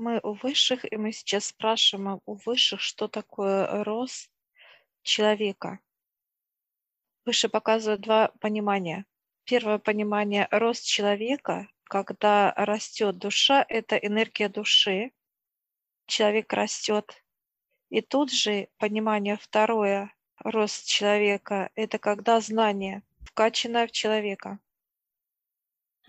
Мы у высших, и мы сейчас спрашиваем у высших, что такое рост человека. Выше показывают два понимания. Первое понимание – рост человека, когда растет душа, это энергия души. Человек растет. И тут же понимание второе – рост человека – это когда знание вкачанное в человека.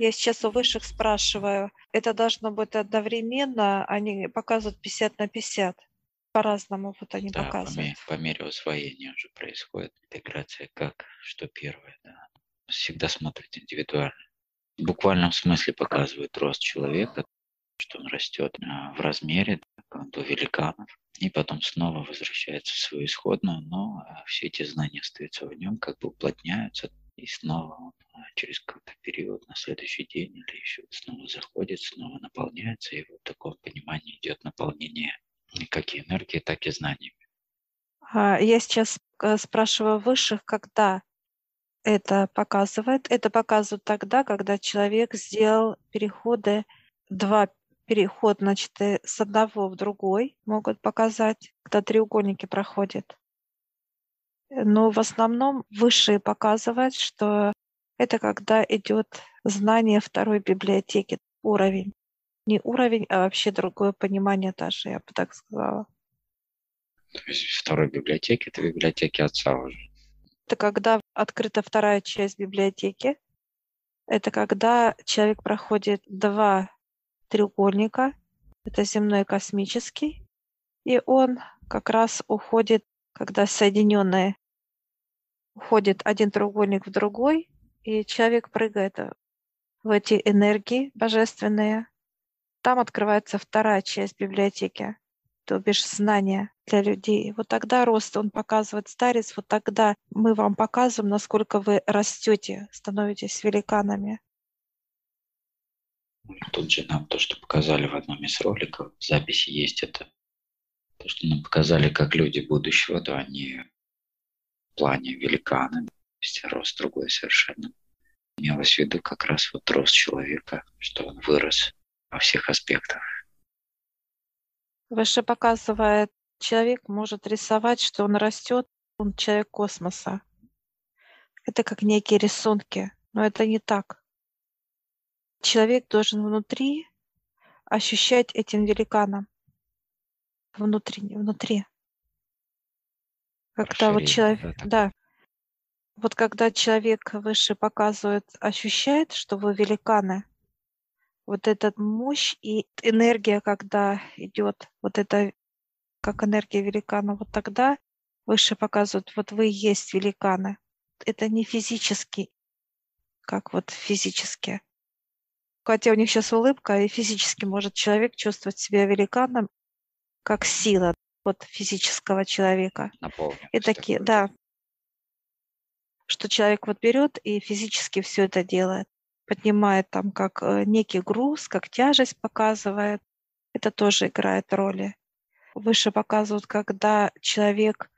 Я сейчас у высших спрашиваю, это должно быть одновременно, они показывают 50 на 50. По-разному вот они Да, по показывают. мере, по мере усвоения уже происходит интеграция, как, что первое, да. Всегда смотрят индивидуально. В буквальном смысле показывает рост человека, что он растет а, в размере до великанов, и потом снова возвращается в свою исходную, но а, все эти знания остаются в нем, как бы уплотняются, и снова он а, через период на следующий день или еще снова заходит, снова наполняется, и вот в таком понимании идет наполнение как и энергии, так и знаниями. А, Я сейчас э, спрашиваю высших, когда это показывает. Это показывает тогда, когда человек сделал переходы, два перехода, значит, э, с одного в другой могут показать, когда треугольники проходят. Но в основном высшие показывают, что это когда идет знание второй библиотеки, уровень. Не уровень, а вообще другое понимание даже, я бы так сказала. То есть второй библиотеки – это библиотеки отца уже. Это когда открыта вторая часть библиотеки. Это когда человек проходит два треугольника. Это земной и космический. И он как раз уходит, когда соединенные уходит один треугольник в другой, и человек прыгает в эти энергии божественные. Там открывается вторая часть библиотеки, то бишь знания для людей. Вот тогда рост, он показывает старец, вот тогда мы вам показываем, насколько вы растете, становитесь великанами. Тут же нам то, что показали в одном из роликов, в записи есть это, то, что нам показали, как люди будущего, да, они в плане великаны, то есть рост другой совершенно. Имелось в виду как раз вот рост человека, что он вырос во всех аспектах. Выше показывает, человек может рисовать, что он растет, он человек космоса. Это как некие рисунки, но это не так. Человек должен внутри ощущать этим великаном. Внутренне, внутри. Когда вот человек, да, так. да, вот когда человек выше показывает, ощущает, что вы великаны, вот эта мощь и энергия, когда идет, вот это как энергия великана, вот тогда выше показывают, вот вы и есть великаны. Это не физически, как вот физически. Хотя у них сейчас улыбка, и физически может человек чувствовать себя великаном, как сила вот физического человека. Наполненность И такие, такой. да, что человек вот берет и физически все это делает, поднимает там как э, некий груз, как тяжесть показывает. Это тоже играет роли. Выше показывают, когда человек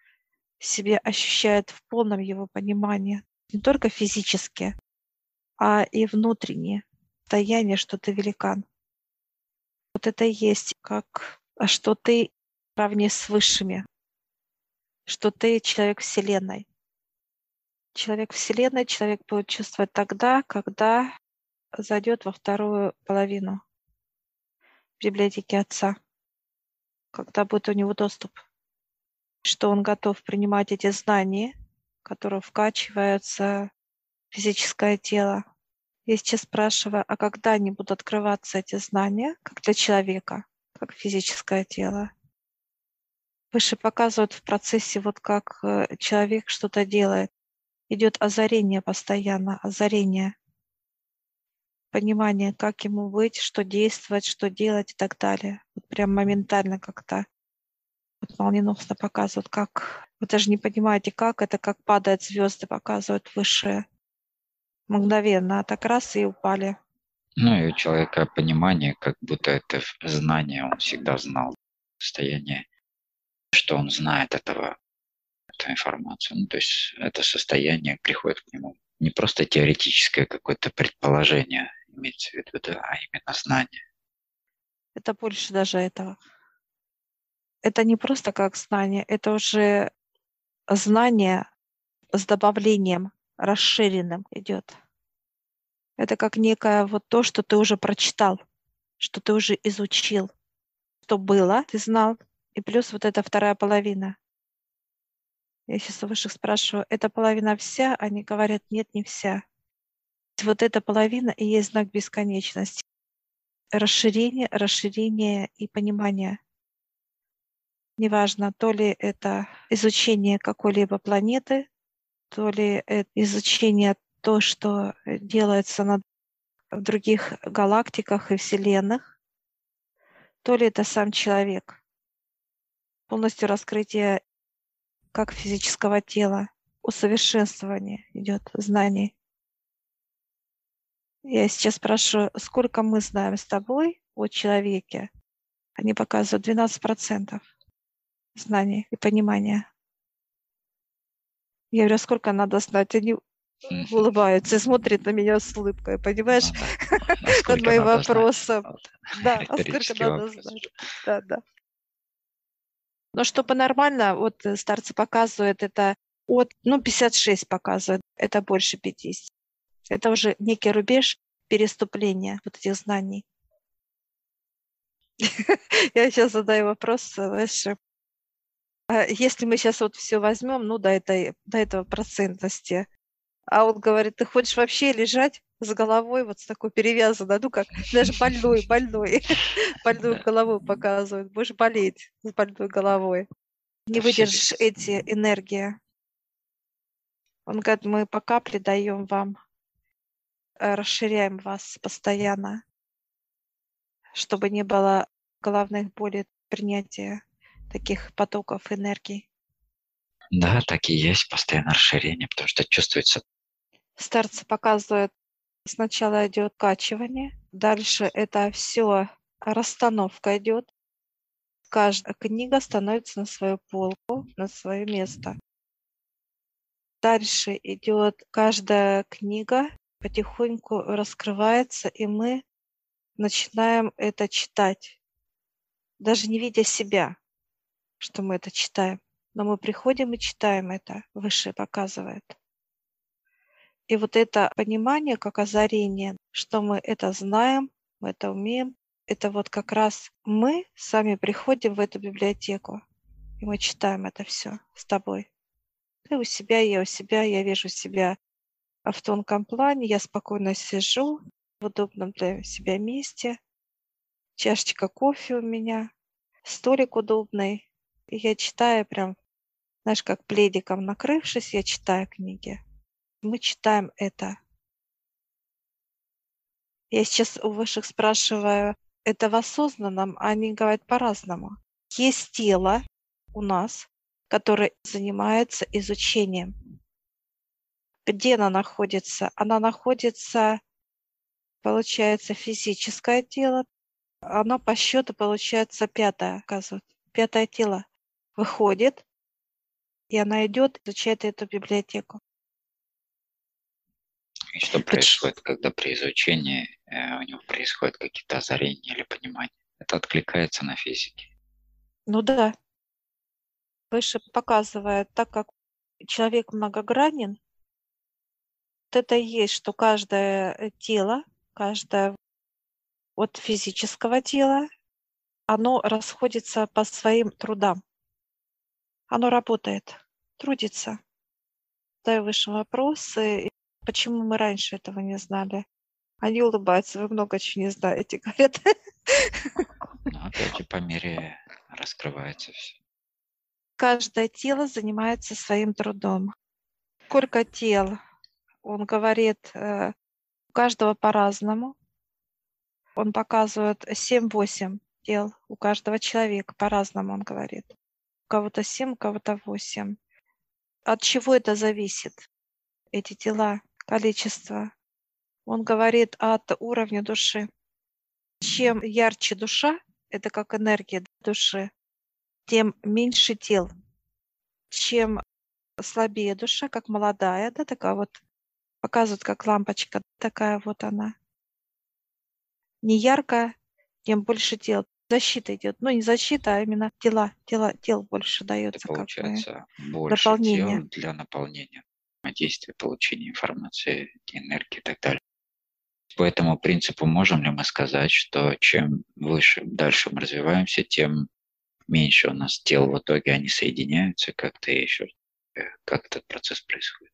себя ощущает в полном его понимании, не только физически, а и внутреннее состояние, что ты великан. Вот это и есть как, а что ты равне с высшими, что ты человек Вселенной. Человек Вселенной человек будет чувствовать тогда, когда зайдет во вторую половину библиотеки Отца, когда будет у него доступ, что он готов принимать эти знания, которые вкачиваются в физическое тело. Я сейчас спрашиваю, а когда они будут открываться, эти знания, как для человека, как физическое тело? Выше показывают в процессе, вот как э, человек что-то делает. Идет озарение постоянно, озарение. Понимание, как ему быть, что действовать, что делать и так далее. Вот прям моментально как-то. Вот молниеносно показывают, как... Вы даже не понимаете, как это, как падают звезды, показывают высшие. Мгновенно, а так раз и упали. Ну и у человека понимание, как будто это знание, он всегда знал состояние, что он знает этого, эту информацию. Ну, то есть это состояние приходит к нему не просто теоретическое какое-то предположение, имеется в виду, да, а именно знание. Это больше даже этого. Это не просто как знание, это уже знание с добавлением расширенным идет. Это как некое вот то, что ты уже прочитал, что ты уже изучил, что было, ты знал, и плюс вот эта вторая половина. Я сейчас у высших спрашиваю, эта половина вся? Они говорят, нет, не вся. Вот эта половина и есть знак бесконечности. Расширение, расширение и понимание. Неважно, то ли это изучение какой-либо планеты, то ли это изучение то, что делается на, в других галактиках и вселенных, то ли это сам человек. Полностью раскрытие как физического тела, усовершенствование идет знаний. Я сейчас спрашиваю, сколько мы знаем с тобой о человеке? Они показывают 12% знаний и понимания. Я говорю, «А сколько надо знать? Они улыбаются и смотрят на меня с улыбкой, понимаешь? Над моим вопросом. Да, а сколько надо знать? Да, да. Но чтобы нормально, вот э, старцы показывают, это от, ну, 56 показывают, это больше 50. Это уже некий рубеж переступления вот этих знаний. Я сейчас задаю вопрос, знаешь, а если мы сейчас вот все возьмем, ну, до, этой, до этого процентности, а он говорит, ты хочешь вообще лежать с головой вот с такой перевязанной, ну как, даже больной, больной, больную голову показывают, будешь болеть с больной головой. Не выдержишь эти энергии. Он говорит, мы по капле даем вам, э, расширяем вас постоянно, чтобы не было головных болей принятия таких потоков энергии. Да, так и есть, постоянное расширение, потому что чувствуется. Старцы показывают, сначала идет качивание, дальше это все расстановка идет. Каждая книга становится на свою полку, на свое место. Дальше идет каждая книга, потихоньку раскрывается, и мы начинаем это читать, даже не видя себя что мы это читаем. Но мы приходим и читаем это, Высшее показывает. И вот это понимание, как озарение, что мы это знаем, мы это умеем, это вот как раз мы сами приходим в эту библиотеку, и мы читаем это все с тобой. Ты у себя, я у себя, я вижу себя в тонком плане, я спокойно сижу в удобном для себя месте, чашечка кофе у меня, столик удобный, и я читаю прям, знаешь, как пледиком накрывшись, я читаю книги. Мы читаем это. Я сейчас у высших спрашиваю, это в осознанном, а они говорят по-разному. Есть тело у нас, которое занимается изучением. Где она находится? Она находится, получается, физическое тело. Оно по счету получается пятое, оказывается, пятое тело выходит, и она идет, изучает эту библиотеку. И что происходит, когда при изучении э, у него происходят какие-то озарения или понимания? Это откликается на физике. Ну да. Выше показывает, так как человек многогранен, вот это и есть, что каждое э, тело, каждое от физического тела, оно расходится по своим трудам. Оно работает, трудится. Задаю выше вопросы, почему мы раньше этого не знали. Они улыбаются, вы много чего не знаете, говорят. Ну, опять же, по мере раскрывается все. Каждое тело занимается своим трудом. Сколько тел? Он говорит, э, у каждого по-разному. Он показывает 7-8 тел у каждого человека, по-разному он говорит кого-то 7, у кого-то 8. От чего это зависит, эти тела, количество? Он говорит от уровня души. Чем ярче душа, это как энергия души, тем меньше тел. Чем слабее душа, как молодая, да, такая вот, показывают как лампочка, такая вот она. Не яркая, тем больше тел. Защита идет. Ну, не защита, а именно тела, тела, тел больше дается. Это получается как бы, больше дополнение. тел для наполнения действия, получения информации, энергии и так далее. По этому принципу можем ли мы сказать, что чем выше, дальше мы развиваемся, тем меньше у нас тел в итоге, они соединяются как-то еще, э, как этот процесс происходит?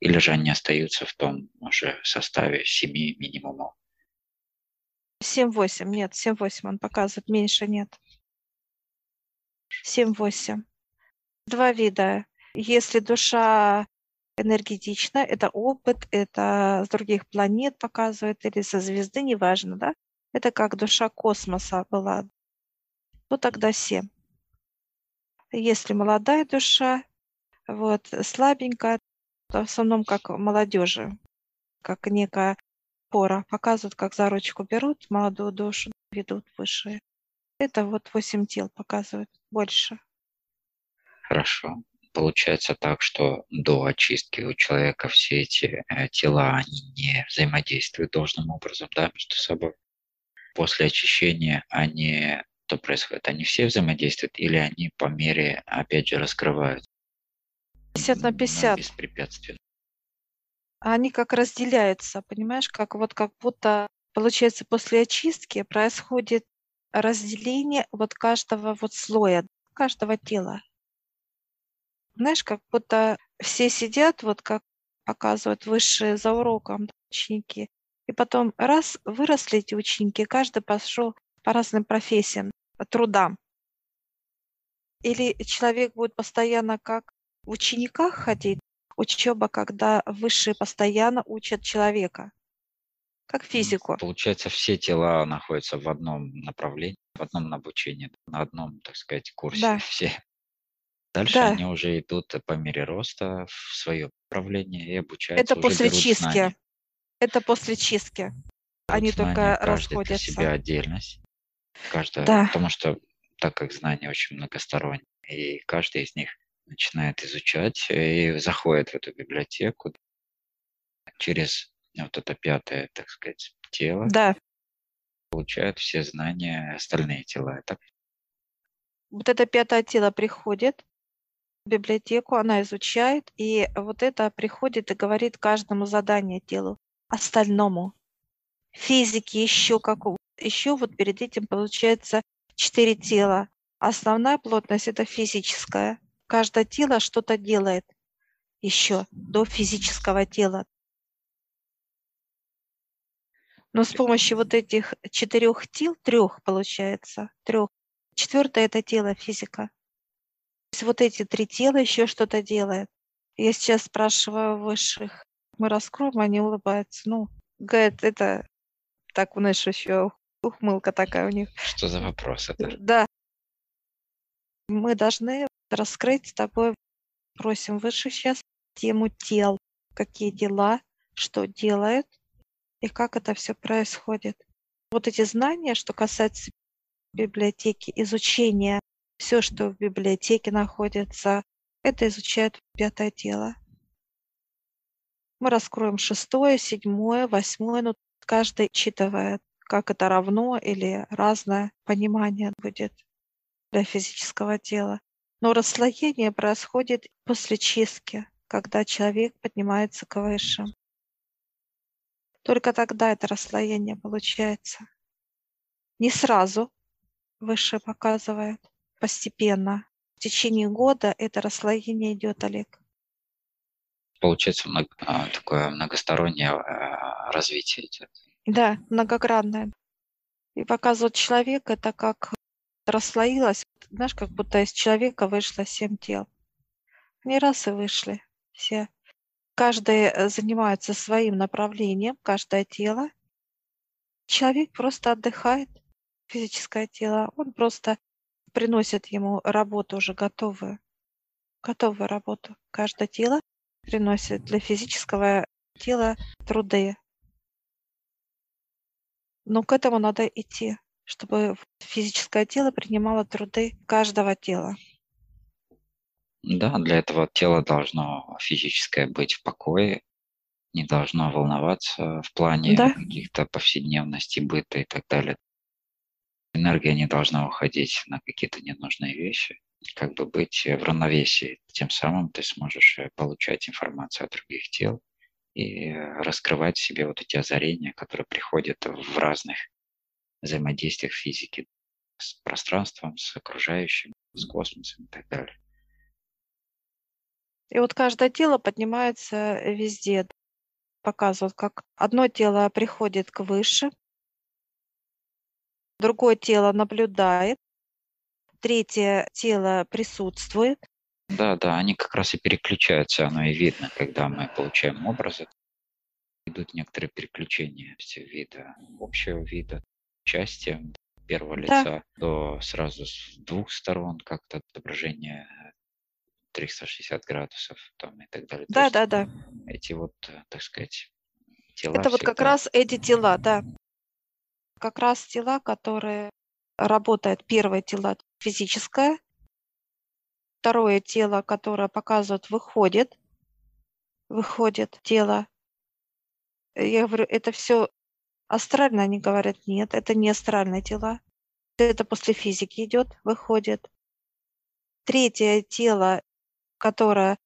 Или же они остаются в том уже составе семи минимумов? 7-8, нет, 7-8 он показывает, меньше нет. 7-8. Два вида. Если душа энергетична, это опыт, это с других планет показывает или со звезды, неважно, да? Это как душа космоса была. Ну, тогда 7. Если молодая душа, вот, слабенькая, то в основном как молодежи, как некая пора, показывают, как за ручку берут молодую душу, ведут выше. Это вот восемь тел показывают, больше. Хорошо. Получается так, что до очистки у человека все эти э, тела, они не взаимодействуют должным образом, да, между собой. После очищения они, что происходит, они все взаимодействуют или они по мере, опять же, раскрываются? 50 на 50. Беспрепятственно они как разделяются, понимаешь, как вот как будто, получается, после очистки происходит разделение вот каждого вот слоя, каждого тела. Знаешь, как будто все сидят, вот как показывают высшие за уроком ученики, и потом раз выросли эти ученики, каждый пошел по разным профессиям, трудам. Или человек будет постоянно как в учениках ходить, учеба, когда высшие постоянно учат человека, как физику. Получается, все тела находятся в одном направлении, в одном обучении, на одном, так сказать, курсе. Да. Все. Дальше да. они уже идут по мере роста в свое направление и обучаются. Это после чистки. Знания. Это после чистки. Берут они знания, только расходятся. Для себя отдельность. Каждая, да. Потому что так как знания очень многосторонние, и каждый из них начинает изучать и заходит в эту библиотеку через вот это пятое, так сказать, тело. Да. Получает все знания остальные тела. Так? Вот это пятое тело приходит библиотеку, она изучает, и вот это приходит и говорит каждому задание телу, остальному. Физики еще как еще вот перед этим получается четыре тела. Основная плотность это физическая, каждое тело что-то делает еще до физического тела. Но с помощью вот этих четырех тел, трех получается, трех, четвертое это тело физика. Есть вот эти три тела еще что-то делают. Я сейчас спрашиваю высших, мы раскроем, они улыбаются. Ну, говорят, это так, знаешь, еще ухмылка такая у них. Что за вопрос это? Да. Мы должны раскрыть с тобой, просим выше сейчас, тему тел, какие дела, что делает и как это все происходит. Вот эти знания, что касается библиотеки, изучения, все, что в библиотеке находится, это изучает пятое тело. Мы раскроем шестое, седьмое, восьмое, но каждый читывает, как это равно или разное понимание будет для физического тела. Но расслоение происходит после чистки, когда человек поднимается к высшим. Только тогда это расслоение получается. Не сразу выше показывает, постепенно. В течение года это расслоение идет, Олег. Получается много, а, такое многостороннее а, развитие идет. Да, многогранное. И показывает человек это как расслоилась, знаешь, как будто из человека вышло семь тел. Не раз и вышли все. Каждый э, занимается своим направлением, каждое тело. Человек просто отдыхает, физическое тело. Он просто приносит ему работу уже готовую. Готовую работу. Каждое тело приносит для физического тела труды. Но к этому надо идти чтобы физическое тело принимало труды каждого тела. Да, для этого тело должно физическое быть в покое, не должно волноваться в плане да. каких-то повседневности, быта и так далее. Энергия не должна уходить на какие-то ненужные вещи, как бы быть в равновесии. Тем самым ты сможешь э, получать информацию от других тел и раскрывать в себе вот эти озарения, которые приходят в разных взаимодействиях физики с пространством, с окружающим, с космосом и так далее. И вот каждое тело поднимается везде, показывают, как одно тело приходит к выше, другое тело наблюдает, третье тело присутствует. Да, да, они как раз и переключаются, оно и видно, когда мы получаем образы. Идут некоторые переключения вида, общего вида, части первого да. лица до сразу с двух сторон как-то отображение 360 градусов там и так далее. Да, да, да. Эти вот, э, так сказать, тела. Это вот как раз эти тела, да. Как раз тела, которые работают. Первое тело физическое, второе тело, которое показывает, выходит, выходит тело. Я говорю, это все астрально, они говорят, нет, это не астральные тела. Это после физики идет, выходит. Третье тело, которое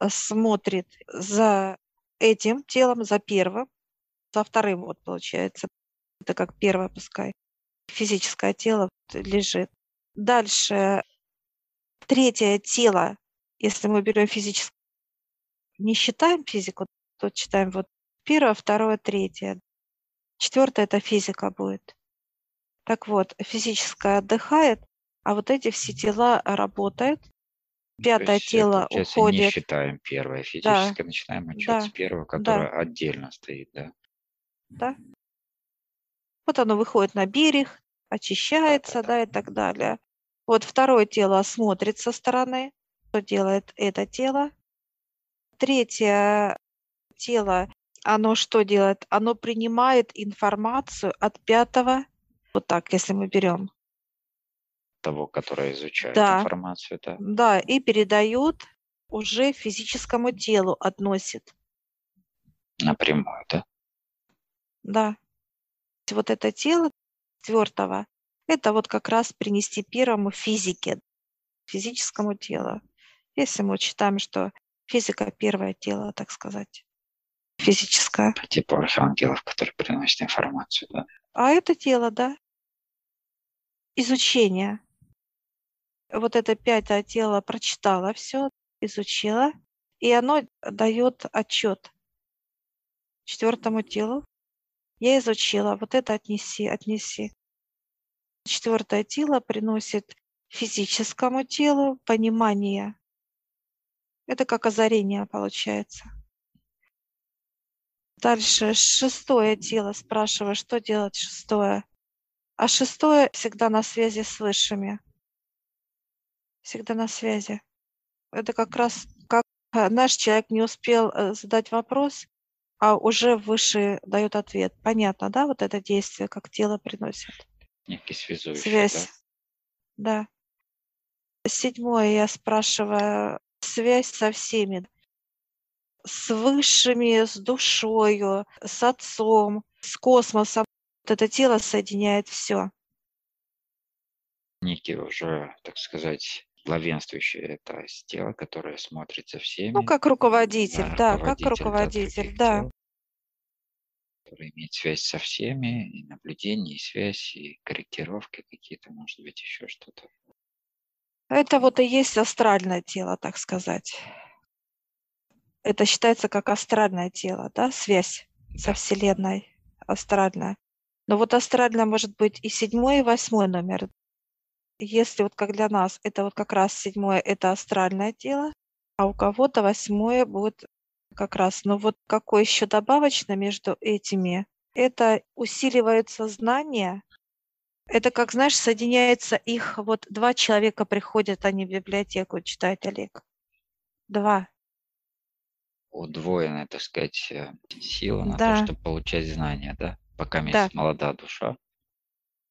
э, смотрит за этим телом, за первым, за вторым вот получается. Это как первое пускай. Физическое тело лежит. Дальше третье тело, если мы берем физическое, не считаем физику, то считаем вот первое, второе, третье. Четвертое – это физика будет. Так вот, физическое отдыхает, а вот эти все тела работают. Пятое есть, тело уходит. Не считаем первое физическое, да. начинаем отчет да. с первого, которое да. отдельно стоит, да. Да. Вот оно выходит на берег, очищается, да, и так далее. Вот второе тело смотрит со стороны, что делает это тело. Третье тело оно что делает? Оно принимает информацию от пятого, вот так, если мы берем. Того, который изучает да. информацию, да. Да, и передает уже физическому телу, относит. Напрямую, да? Да. Вот это тело четвертого, это вот как раз принести первому физике, физическому телу. Если мы считаем, что физика первое тело, так сказать физическое. По типу архангелов, которые приносят информацию, да? А это тело, да. Изучение. Вот это пятое тело прочитало все, изучило, и оно дает отчет четвертому телу. Я изучила, вот это отнеси, отнеси. Четвертое тело приносит физическому телу понимание. Это как озарение получается. Дальше шестое тело, спрашиваю, что делать шестое? А шестое всегда на связи с высшими. Всегда на связи. Это как раз как э, наш человек не успел э, задать вопрос, а уже выше дает ответ. Понятно, да, вот это действие, как тело приносит? Некий связующий, Связь. Да? да. Седьмое я спрашиваю, связь со всеми с высшими, с душою, с отцом, с космосом. Вот это тело соединяет все. Некий уже, так сказать, главенствующее это тело, которое смотрит за всеми. Ну, как руководитель, да, да как руководитель, да. Тел, который имеет связь со всеми, и наблюдение, и связь, и корректировки какие-то, может быть, еще что-то. Это вот и есть астральное тело, так сказать это считается как астральное тело, да, связь со Вселенной астральная. Но вот астральная может быть и седьмой, и восьмой номер. Если вот как для нас это вот как раз седьмое, это астральное тело, а у кого-то восьмое будет как раз. Но вот какое еще добавочно между этими, это усиливает сознание. Это как, знаешь, соединяется их, вот два человека приходят, они в библиотеку читают, Олег. Два удвоенная, так сказать, э, сила на то, чтобы получать знания, да? Пока Да. молода душа.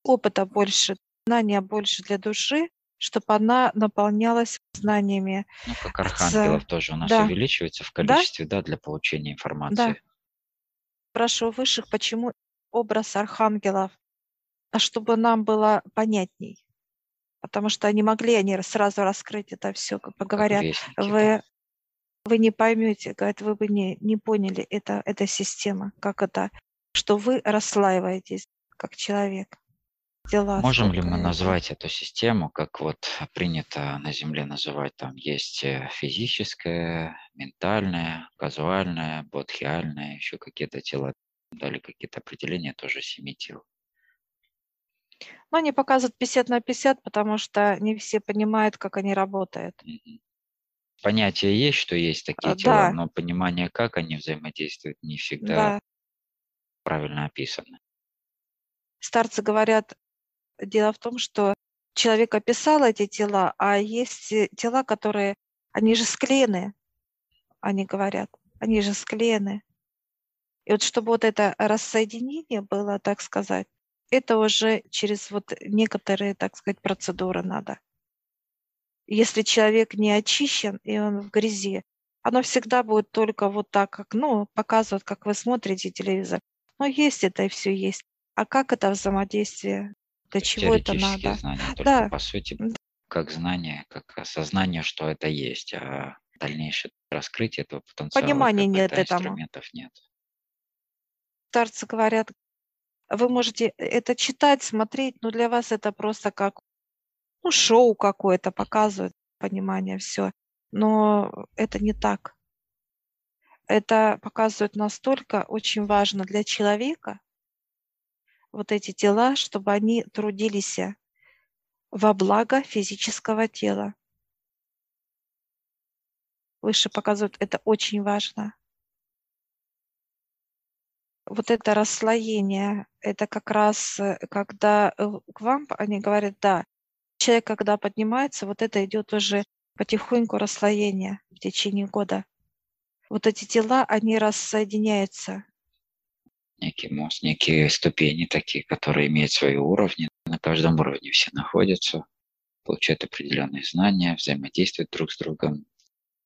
Опыта больше, знания больше для души, чтобы она наполнялась знаниями. Ну, как архангелов тоже у нас Да. увеличивается в Да, количестве, да, для получения да. информации. Спрашиваю высших, почему образ архангелов а чтобы нам было понятней. Потому что они могли, они сразу раскрыть это все, как бы говорят, вы, вы не поймете, говорят, вы бы не, не поняли, это, это система, как это, что вы расслаиваетесь как человек. Дела Можем ли мы назвать эту систему, как вот принято на Земле называть, там есть э, физическое, ментальное, казуальное, бодхиальное, еще какие-то тела, дали какие-то определения тоже семи тел. Ну, они показывают 50 на 50, потому что не все понимают, как они работают. Понятие есть, что есть такие а, тела, да. но понимание, как они взаимодействуют, не всегда да. правильно описано. Старцы говорят, дело в том, что человек описал эти тела, а есть э, тела, которые, они же склеены, они говорят, они же склеены. И вот чтобы вот это рассоединение было, так сказать, это уже через вот некоторые, так сказать, процедуры надо. Если человек не очищен, и он в грязи, оно всегда будет только вот так, как, ну, показывают, как вы смотрите телевизор. Ну, есть это и все есть. А как это взаимодействие? Для чего это надо? знания, только да. по сути, как знание, как осознание, что это есть, а дальнейшее раскрытие этого потенциала. Понимания нет этому. Инструментов нет. Старцы говорят, вы можете это читать, смотреть, но для вас это просто как ну, шоу какое-то, показывает понимание, все. Но это не так. Это показывает настолько очень важно для человека, вот эти дела, чтобы они трудились во благо физического тела. Выше показывают, это очень важно вот это расслоение, это как раз э, когда э, к вам они говорят, да, человек, когда поднимается, вот это идет уже потихоньку расслоение в течение года. Вот эти тела, они рассоединяются. Некий мост, некие ступени такие, которые имеют свои уровни. На каждом уровне все находятся, получают определенные знания, взаимодействуют друг с другом,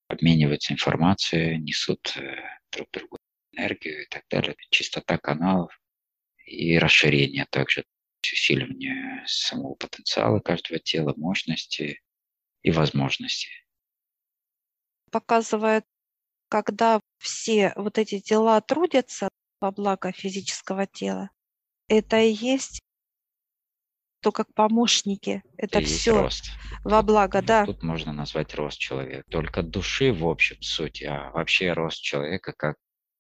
обмениваются информацией, несут э, друг другу энергию и так далее, чистота каналов и расширение также, усиливание самого потенциала каждого тела, мощности и возможностей. Показывает, когда все вот эти дела трудятся во благо физического тела, это и есть то как помощники. Это, это все рост. во благо, тут, да. Тут можно назвать рост человека. Только души в общем сути, а вообще рост человека как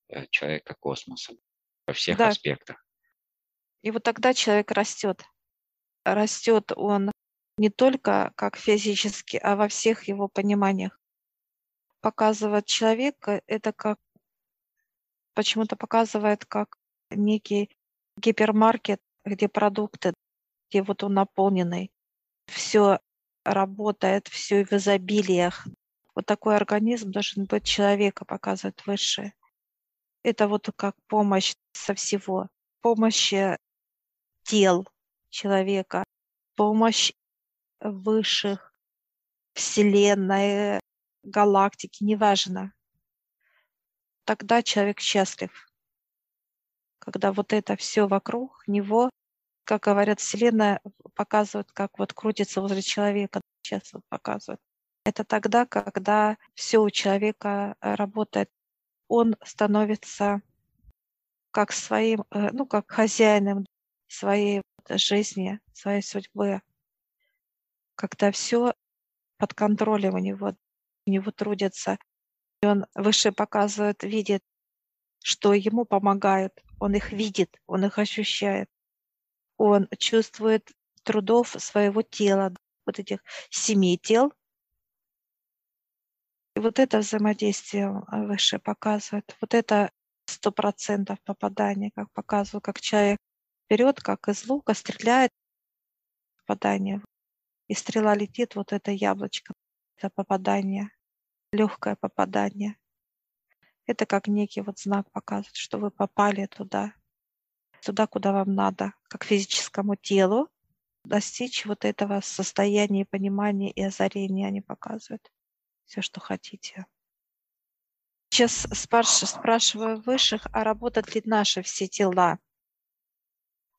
Э, человека космоса во всех да. аспектах. И вот тогда человек растет. Растет он не только как физически, а во всех его пониманиях. Показывает человека, это как почему-то показывает как некий гипермаркет, где продукты, где вот он наполненный, все работает, все в изобилиях. Вот такой организм должен быть человека, показывает высшее. Это вот как помощь со всего. Помощь э, тел человека, помощь высших, Вселенной, галактики, неважно. Тогда человек счастлив. Когда вот это все вокруг него, как говорят, Вселенная показывает, как вот крутится возле человека, сейчас вот показывает. Это тогда, когда все у человека э, работает он становится как своим, э, ну, как хозяином своей жизни, своей судьбы, когда все под контролем у него, у него трудится. Он выше показывает, видит, что ему помогают, он их видит, он их ощущает. Он чувствует трудов своего тела, вот этих семи тел, и вот это взаимодействие а, выше показывает. Вот это сто процентов попадание, как показываю, как человек вперед, как из лука стреляет попадание. И стрела летит, вот это яблочко, это попадание, легкое попадание. Это как некий вот знак показывает, что вы попали туда, туда, куда вам надо, как физическому телу, достичь вот этого состояния понимания и озарения они показывают все, что хотите. Сейчас спрашиваю высших, а работают ли наши все тела?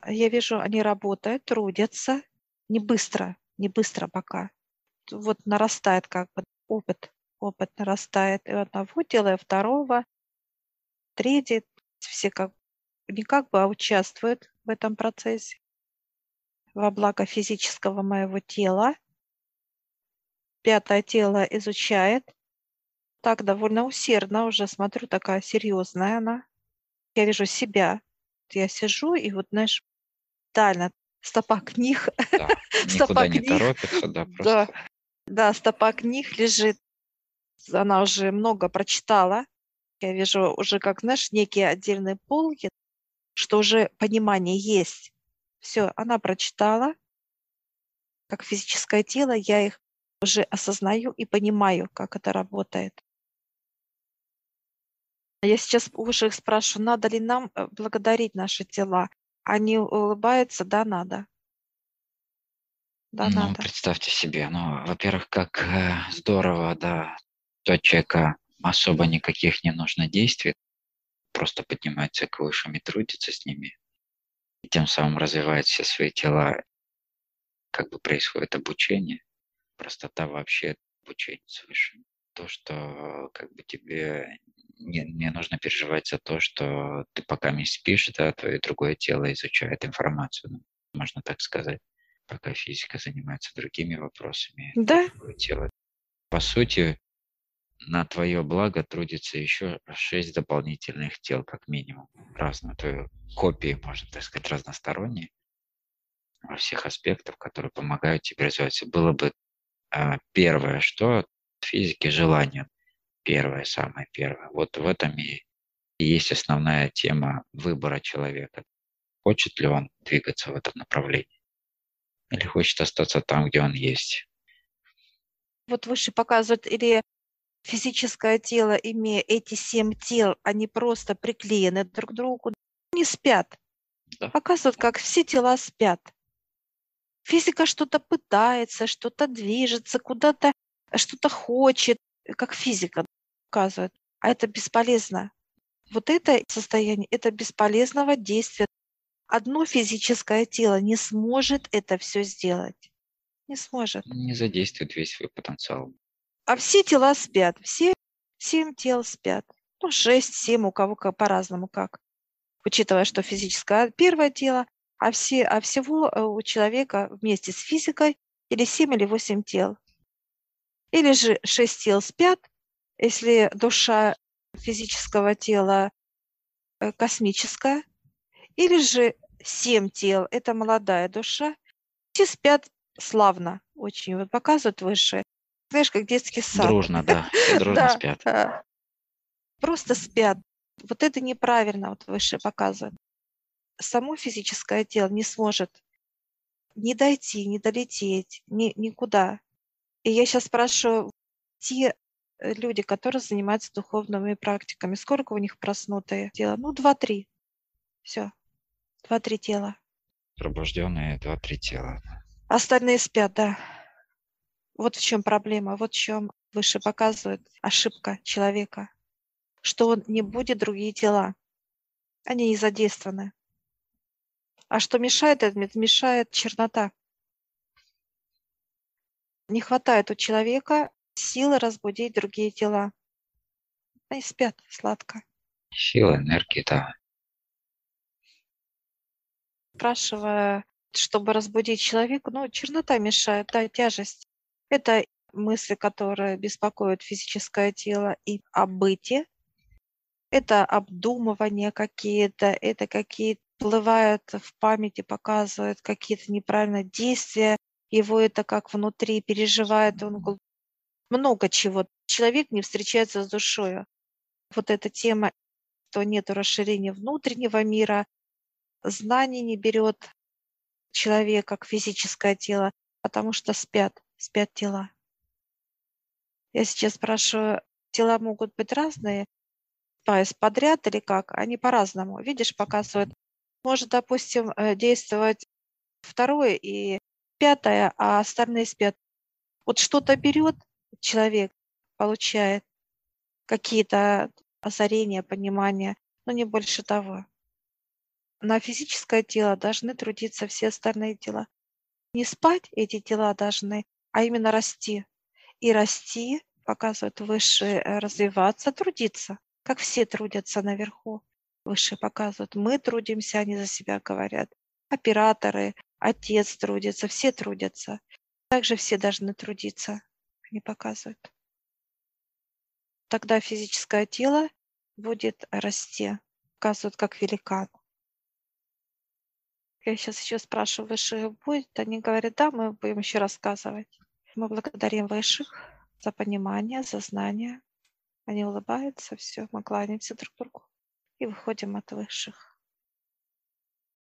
Я вижу, они работают, трудятся. Не быстро, не быстро пока. Вот нарастает как бы опыт, опыт нарастает. И одного дела, и второго, третий. Все как не как бы, а участвуют в этом процессе во благо физического моего тела. Пятое тело изучает. Так довольно усердно уже смотрю, такая серьезная она. Я вижу себя. Я сижу и вот, знаешь, тайно стопа книг. Да, стопа не книг. торопится, да, просто. Да, да, стопа книг лежит. Она уже много прочитала. Я вижу уже, как, знаешь, некие отдельные полки, что уже понимание есть. Все, она прочитала, как физическое тело, я их уже осознаю и понимаю, как это работает. Я сейчас уже их спрашиваю, надо ли нам э, благодарить наши тела. Они улыбаются, да, надо. Да, ну, надо. представьте себе, ну, во-первых, как э, здорово, да, тот человека особо никаких не нужно действий, просто поднимается к высшим и трудится с ними, и тем самым развивает все свои тела, как бы происходит обучение, простота вообще обучения свыше. То, что как бы тебе не, не нужно переживать за то, что ты пока не спишь, да, твое другое тело изучает информацию, ну, можно так сказать, пока физика занимается другими вопросами. Да. Тело. По сути, на твое благо трудится еще шесть дополнительных тел, как минимум, разные, то копии, можно так сказать, разносторонние во всех аспектах, которые помогают тебе развиваться. Было бы э, первое, что в физике желание, первое, самое первое. Вот в этом и есть основная тема выбора человека. Хочет ли он двигаться в этом направлении или хочет остаться там, где он есть. Вот выше показывают или физическое тело, имея эти семь тел, они просто приклеены друг к другу, не спят. Да. Показывают, как все тела спят. Физика что-то пытается, что-то движется, куда-то что-то хочет, как физика показывает. А это бесполезно. Вот это состояние, это бесполезного действия. Одно физическое тело не сможет это все сделать. Не сможет. Не задействует весь свой потенциал. А все тела спят, все семь тел спят. Ну, шесть, семь, у кого как по-разному как. Учитывая, что физическое первое тело, а, все, а всего э, у человека вместе с физикой или семь или восемь тел. Или же шесть тел спят, если душа физического тела э, космическая, или же семь тел – это молодая душа, все спят славно очень. Вот показывают выше знаешь, как детский сад. Дружно, да. Дружно спят. Просто спят. Вот это неправильно, вот выше показывают. Само физическое тело не сможет не дойти, не долететь, ни, никуда. И я сейчас спрашиваю, те э, люди, которые занимаются духовными практиками, сколько у них проснутые тела? Ну, два-три. Все. Два-три тела. Пробужденные два-три тела. Остальные спят, да. Вот в чем проблема, вот в чем выше показывает ошибка человека, что он не будет другие тела. Они не задействованы. А что мешает это? Мешает чернота. Не хватает у человека силы разбудить другие тела. Они спят сладко. Сила, энергия, да. Спрашивая, чтобы разбудить человека, ну, чернота мешает, да, тяжесть. Это мысли, которые беспокоят физическое тело и о быте. Это обдумывания какие-то, это какие-то всплывают в памяти, показывают какие-то неправильные действия. Его это как внутри переживает, он много чего. Человек не встречается с душой. Вот эта тема, что нет расширения внутреннего мира, знаний не берет человек как физическое тело, потому что спят спят тела. Я сейчас спрашиваю, тела могут быть разные, пояс подряд или как? Они по-разному. Видишь, показывают. Может, допустим, э, действовать второе и пятое, а остальные спят. Вот что-то берет человек, получает какие-то озарения, понимания, но не больше того. на физическое тело должны трудиться все остальные тела. Не спать эти тела должны, а именно расти. И расти, показывают высшие, э, развиваться, трудиться, как все трудятся наверху. Высшие показывают, мы трудимся, они за себя говорят. Операторы, отец трудится, все трудятся. Также все должны трудиться, они показывают. Тогда физическое тело будет расти, показывают как великан. Я сейчас еще спрашиваю, высших будет? Они говорят, да, мы будем еще рассказывать. Мы благодарим высших за понимание, за знание. Они улыбаются, все, мы кланяемся друг другу и выходим от высших.